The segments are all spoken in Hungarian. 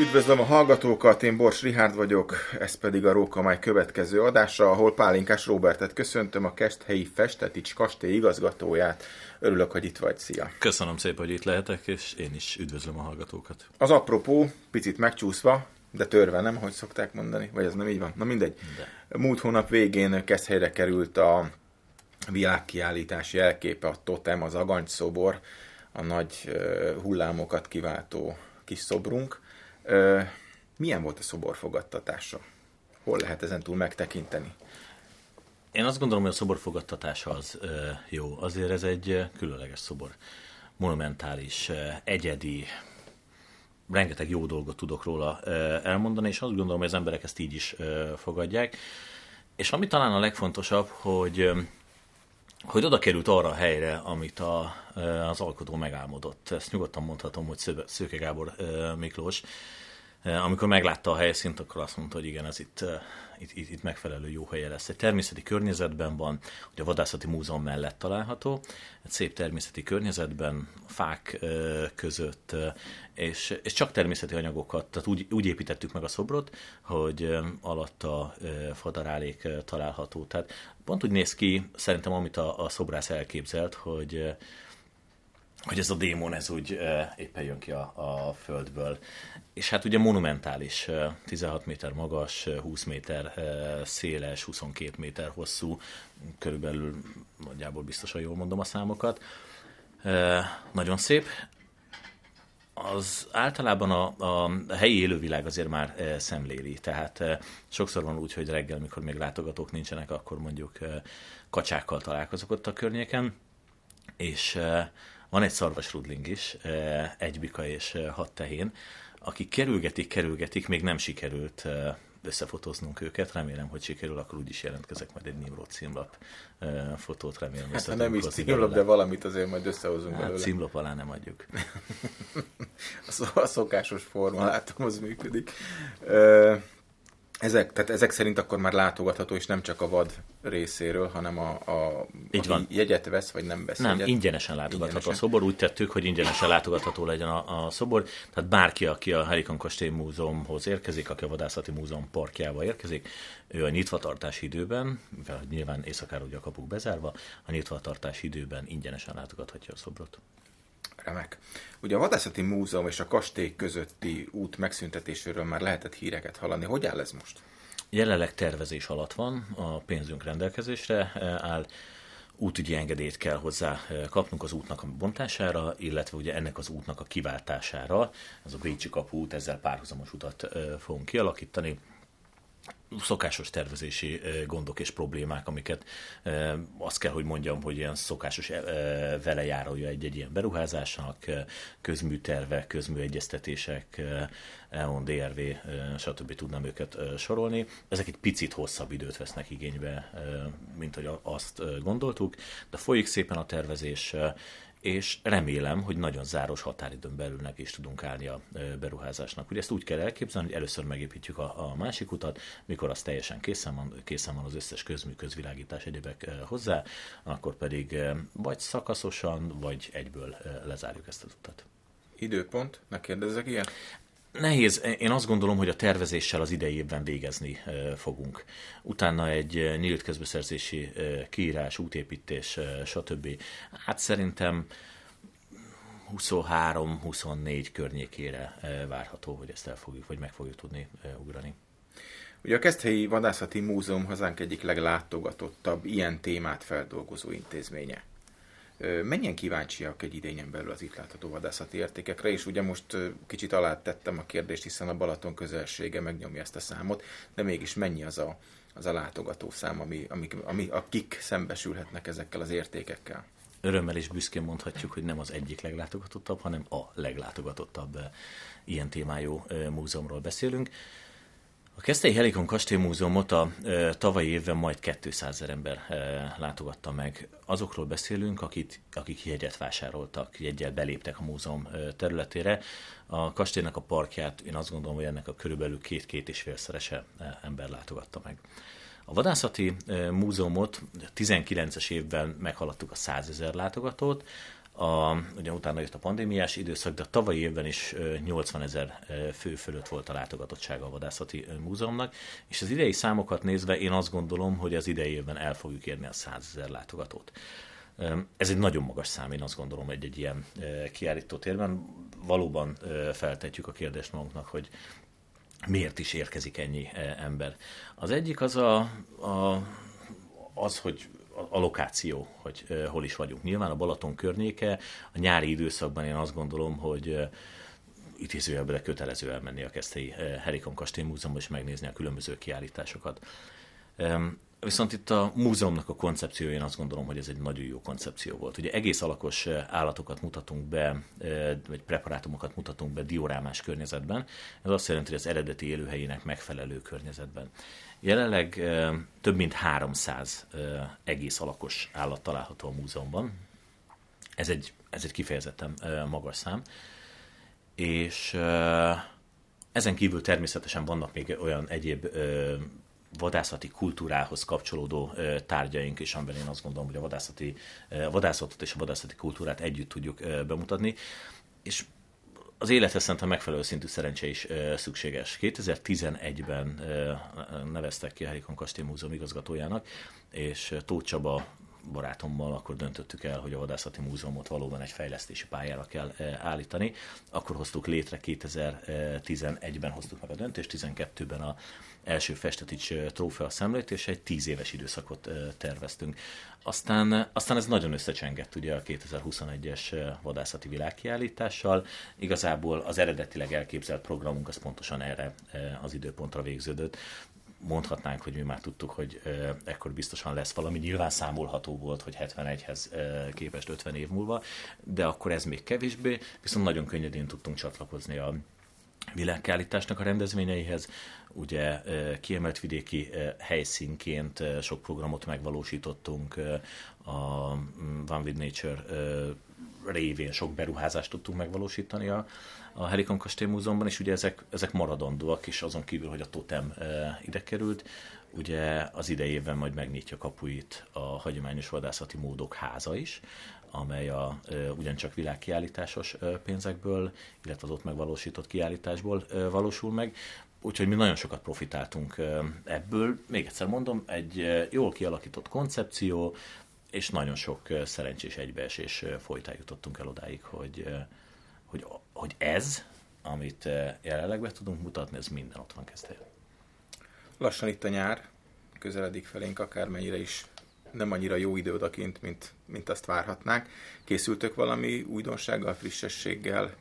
Üdvözlöm a hallgatókat, én Bors Rihárd vagyok, ez pedig a Rókamály következő adása, ahol Pálinkás Robertet köszöntöm, a Kesthelyi Festetics kastély igazgatóját. Örülök, hogy itt vagy, szia! Köszönöm szépen, hogy itt lehetek, és én is üdvözlöm a hallgatókat. Az apropó, picit megcsúszva, de törve, nem, hogy szokták mondani? Vagy ez nem így van? Na mindegy. De. Múlt hónap végén Keszthelyre került a világkiállítási jelképe, a totem, az szobor, a nagy hullámokat kiváltó kis szobrunk. Milyen volt a szobor fogadtatása? Hol lehet ezen túl megtekinteni? Én azt gondolom, hogy a szobor fogadtatása az jó. Azért ez egy különleges szobor. Monumentális, egyedi, rengeteg jó dolgot tudok róla elmondani, és azt gondolom, hogy az emberek ezt így is fogadják. És ami talán a legfontosabb, hogy hogy oda került arra a helyre, amit a, az alkotó megálmodott. Ezt nyugodtan mondhatom, hogy Szőke Gábor Miklós, amikor meglátta a helyszínt, akkor azt mondta, hogy igen, ez itt itt, itt, itt megfelelő jó helye lesz. Egy természeti környezetben van, hogy a vadászati múzeum mellett található, egy szép természeti környezetben, fák között, és, és csak természeti anyagokat, tehát úgy, úgy építettük meg a szobrot, hogy alatta fadarálék található. Tehát pont úgy néz ki, szerintem, amit a, a szobrász elképzelt, hogy hogy ez a démon ez úgy éppen jön ki a, a földből. És hát ugye monumentális, 16 méter magas, 20 méter széles, 22 méter hosszú, körülbelül nagyjából biztosan jól mondom a számokat. Nagyon szép. Az általában a, a helyi élővilág azért már szemléli, tehát sokszor van úgy, hogy reggel, amikor még látogatók nincsenek, akkor mondjuk kacsákkal találkozok ott a környéken, és van egy szarvasrudling is, egy bika és hat tehén, akik kerülgetik, kerülgetik, még nem sikerült összefotóznunk őket. Remélem, hogy sikerül, akkor úgyis jelentkezek majd egy Nimrod címlap fotót, remélem. Hát, nem is címlap, de valamit azért majd összehozunk hát, belőle. Címlap alá nem adjuk. a szokásos forma, látom, az működik. Ezek, tehát ezek szerint akkor már látogatható, és nem csak a vad részéről, hanem a, a Így van. jegyet vesz, vagy nem vesz Nem, jegyet. ingyenesen látogatható ingyenesen. a szobor. Úgy tettük, hogy ingyenesen látogatható legyen a, a szobor. Tehát bárki, aki a Helikon Kastély Múzeumhoz érkezik, aki a Vadászati Múzeum parkjába érkezik, ő a nyitvatartási időben, mivel nyilván éjszakára ugye a kapuk bezárva, a nyitvatartási időben ingyenesen látogathatja a szobrot. Remek. Ugye a Vadászati Múzeum és a kastély közötti út megszüntetéséről már lehetett híreket hallani. Hogy áll ez most? Jelenleg tervezés alatt van, a pénzünk rendelkezésre áll, útügyi engedélyt kell hozzá kapnunk az útnak a bontására, illetve ugye ennek az útnak a kiváltására. Ez a Bécsi kapu út, ezzel párhuzamos utat fogunk kialakítani szokásos tervezési gondok és problémák, amiket azt kell, hogy mondjam, hogy ilyen szokásos velejárója egy-egy ilyen beruházásnak, közműtervek, közműegyeztetések, EON, DRV, stb. tudnám őket sorolni. Ezek egy picit hosszabb időt vesznek igénybe, mint hogy azt gondoltuk, de folyik szépen a tervezés, és remélem, hogy nagyon záros határidőn belül neki is tudunk állni a beruházásnak. Ugye ezt úgy kell elképzelni, hogy először megépítjük a, a másik utat, mikor az teljesen készen van, készen van az összes közmű, közvilágítás egyébek hozzá, akkor pedig vagy szakaszosan, vagy egyből lezárjuk ezt az utat. Időpont? Ne kérdezzek ilyen? Nehéz. Én azt gondolom, hogy a tervezéssel az idei évben végezni fogunk. Utána egy nyílt közbeszerzési kiírás, útépítés, stb. Hát szerintem 23-24 környékére várható, hogy ezt el fogjuk, vagy meg fogjuk tudni ugrani. Ugye a Keszthelyi Vadászati Múzeum hazánk egyik leglátogatottabb ilyen témát feldolgozó intézménye. Mennyien kíváncsiak egy idényen belül az itt látható vadászati értékekre, és ugye most kicsit alá tettem a kérdést, hiszen a Balaton közelsége megnyomja ezt a számot, de mégis mennyi az a, az a látogató szám, ami, ami, ami, akik szembesülhetnek ezekkel az értékekkel? Örömmel és büszkén mondhatjuk, hogy nem az egyik leglátogatottabb, hanem a leglátogatottabb ilyen témájú múzeumról beszélünk. A Keszthelyi Helikon Múzeumot a e, tavalyi évben majd 200 ezer ember e, látogatta meg. Azokról beszélünk, akik, akik jegyet vásároltak, jegyel beléptek a múzeum e, területére. A kastélynak a parkját én azt gondolom, hogy ennek a körülbelül két-két és félszerese ember látogatta meg. A vadászati múzeumot 19-es évben meghaladtuk a 100 ezer látogatót, A, ugye utána jött a pandémiás időszak, de a tavalyi évben is 80 ezer fő fölött volt a látogatottsága a vadászati múzeumnak, és az idei számokat nézve én azt gondolom, hogy az idei évben el fogjuk érni a 100 ezer látogatót. Ez egy nagyon magas szám, én azt gondolom, egy, egy ilyen kiállító térben. Valóban feltetjük a kérdést magunknak, hogy miért is érkezik ennyi ember. Az egyik az a, a az, hogy a lokáció, hogy hol is vagyunk. Nyilván a Balaton környéke, a nyári időszakban én azt gondolom, hogy idézőjelben kötelező elmenni a Keszthelyi Herikon Kastély Múzeumba és megnézni a különböző kiállításokat. Viszont itt a múzeumnak a koncepciója, én azt gondolom, hogy ez egy nagyon jó koncepció volt. Ugye egész alakos állatokat mutatunk be, vagy preparátumokat mutatunk be diorámás környezetben. Ez azt jelenti, hogy az eredeti élőhelyének megfelelő környezetben. Jelenleg több mint 300 egész alakos állat található a múzeumban. Ez egy, ez egy kifejezetten magas szám. És ezen kívül természetesen vannak még olyan egyéb vadászati kultúrához kapcsolódó tárgyaink is, amiben én azt gondolom, hogy a vadászati, vadászatot és a vadászati kultúrát együtt tudjuk bemutatni. És az élethez szerintem megfelelő szintű szerencse is szükséges. 2011-ben e, neveztek ki a Herikon Kastély Múzeum igazgatójának, és Tóth Csaba barátommal akkor döntöttük el, hogy a Vadászati Múzeumot valóban egy fejlesztési pályára kell állítani. Akkor hoztuk létre, 2011-ben hoztuk meg a döntést, 12-ben a első Festetics trófea szemlét, és egy tíz éves időszakot terveztünk. Aztán, aztán ez nagyon összecsengett ugye a 2021-es vadászati világkiállítással. Igazából az eredetileg elképzelt programunk az pontosan erre az időpontra végződött mondhatnánk, hogy mi már tudtuk, hogy ekkor biztosan lesz valami. Nyilván számolható volt, hogy 71-hez képest 50 év múlva, de akkor ez még kevésbé, viszont nagyon könnyedén tudtunk csatlakozni a világkiállításnak a rendezvényeihez. Ugye kiemelt vidéki helyszínként sok programot megvalósítottunk, a mm, One with Nature révén sok beruházást tudtunk megvalósítani a, a Helikon Kastély Múzeumban, és ugye ezek, ezek maradandóak, és azon kívül, hogy a totem ide került, ugye az idejében majd megnyitja kapuit a hagyományos vadászati módok háza is, amely a e, ugyancsak világkiállításos e, pénzekből, illetve az ott megvalósított kiállításból e, valósul meg. Úgyhogy mi nagyon sokat profitáltunk ebből. Még egyszer mondom, egy jól kialakított koncepció, és nagyon sok szerencsés egybeesés folytán jutottunk el odáig, hogy, hogy, hogy ez, amit jelenleg be tudunk mutatni, ez minden ott van kezdve. Lassan itt a nyár, közeledik felénk akármennyire is nem annyira jó idő odakint, mint, mint azt várhatnánk. Készültök valami újdonsággal, frissességgel,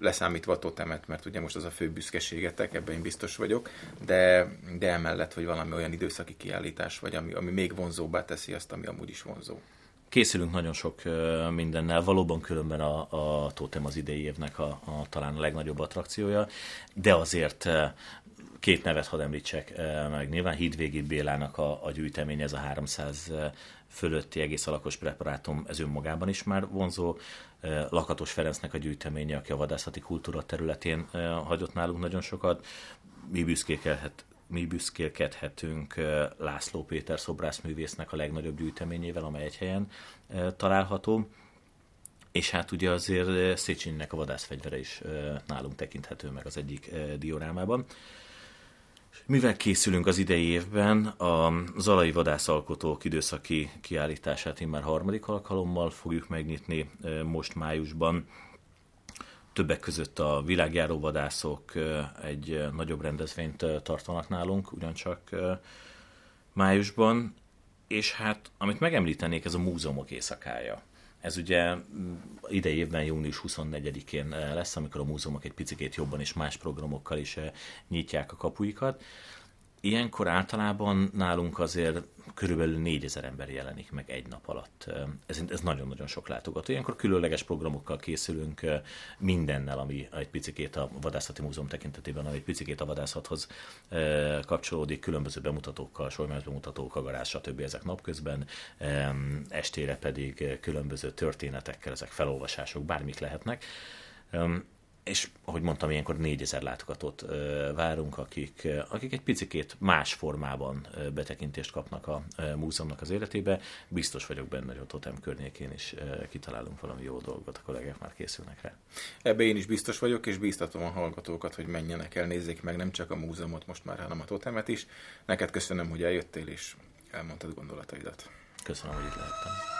leszámítva a totemet, mert ugye most az a fő büszkeségetek, ebben én biztos vagyok, de, de emellett, hogy valami olyan időszaki kiállítás, vagy ami, ami még vonzóbbá teszi azt, ami amúgy is vonzó. Készülünk nagyon sok mindennel, valóban különben a, a Totem az idei évnek a, a talán a legnagyobb attrakciója, de azért két nevet hadd említsek meg. Nyilván Hídvégi Bélának a, a gyűjtemény, ez a 300 fölötti egész alakos preparátum, ez önmagában is már vonzó. Lakatos Ferencnek a gyűjteménye, aki a vadászati kultúra területén hagyott nálunk nagyon sokat. Mi büszkékelhet, mi büszkélkedhetünk László Péter szobrászművésznek a legnagyobb gyűjteményével, amely egy helyen található. És hát ugye azért Széchenyinek a vadászfegyvere is nálunk tekinthető meg az egyik diorámában. Mivel készülünk az idei évben, a Zalai Vadászalkotók időszaki kiállítását már harmadik alkalommal fogjuk megnyitni most májusban. Többek között a világjáró vadászok egy nagyobb rendezvényt tartanak nálunk, ugyancsak májusban. És hát, amit megemlítenék, ez a múzeumok éjszakája. Ez ugye mm, idei évben június 24-én eh, lesz, amikor a múzeumok egy picit jobban és más programokkal is nyitják a kapuikat. Ilyenkor általában nálunk azért körülbelül 4000 ember jelenik meg egy nap alatt. Ez, ez nagyon-nagyon sok látogató. Ilyenkor különleges programokkal készülünk mindennel, ami egy picikét a vadászati múzeum tekintetében, ami egy picikét a vadászathoz kapcsolódik, különböző bemutatókkal, solymás bemutatók, agarás, stb. ezek napközben, estére pedig különböző történetekkel, ezek felolvasások, bármik lehetnek és ahogy mondtam, ilyenkor 4000 látogatót várunk, akik, akik egy picikét más formában betekintést kapnak a múzeumnak az életébe. Biztos vagyok benne, hogy a Totem környékén is kitalálunk valami jó dolgot, a kollégák már készülnek rá. Ebbe én is biztos vagyok, és biztatom a hallgatókat, hogy menjenek el, nézzék meg nem csak a múzeumot most már, hanem a Totemet is. Neked köszönöm, hogy eljöttél, és elmondtad gondolataidat. Köszönöm, hogy itt lehettem.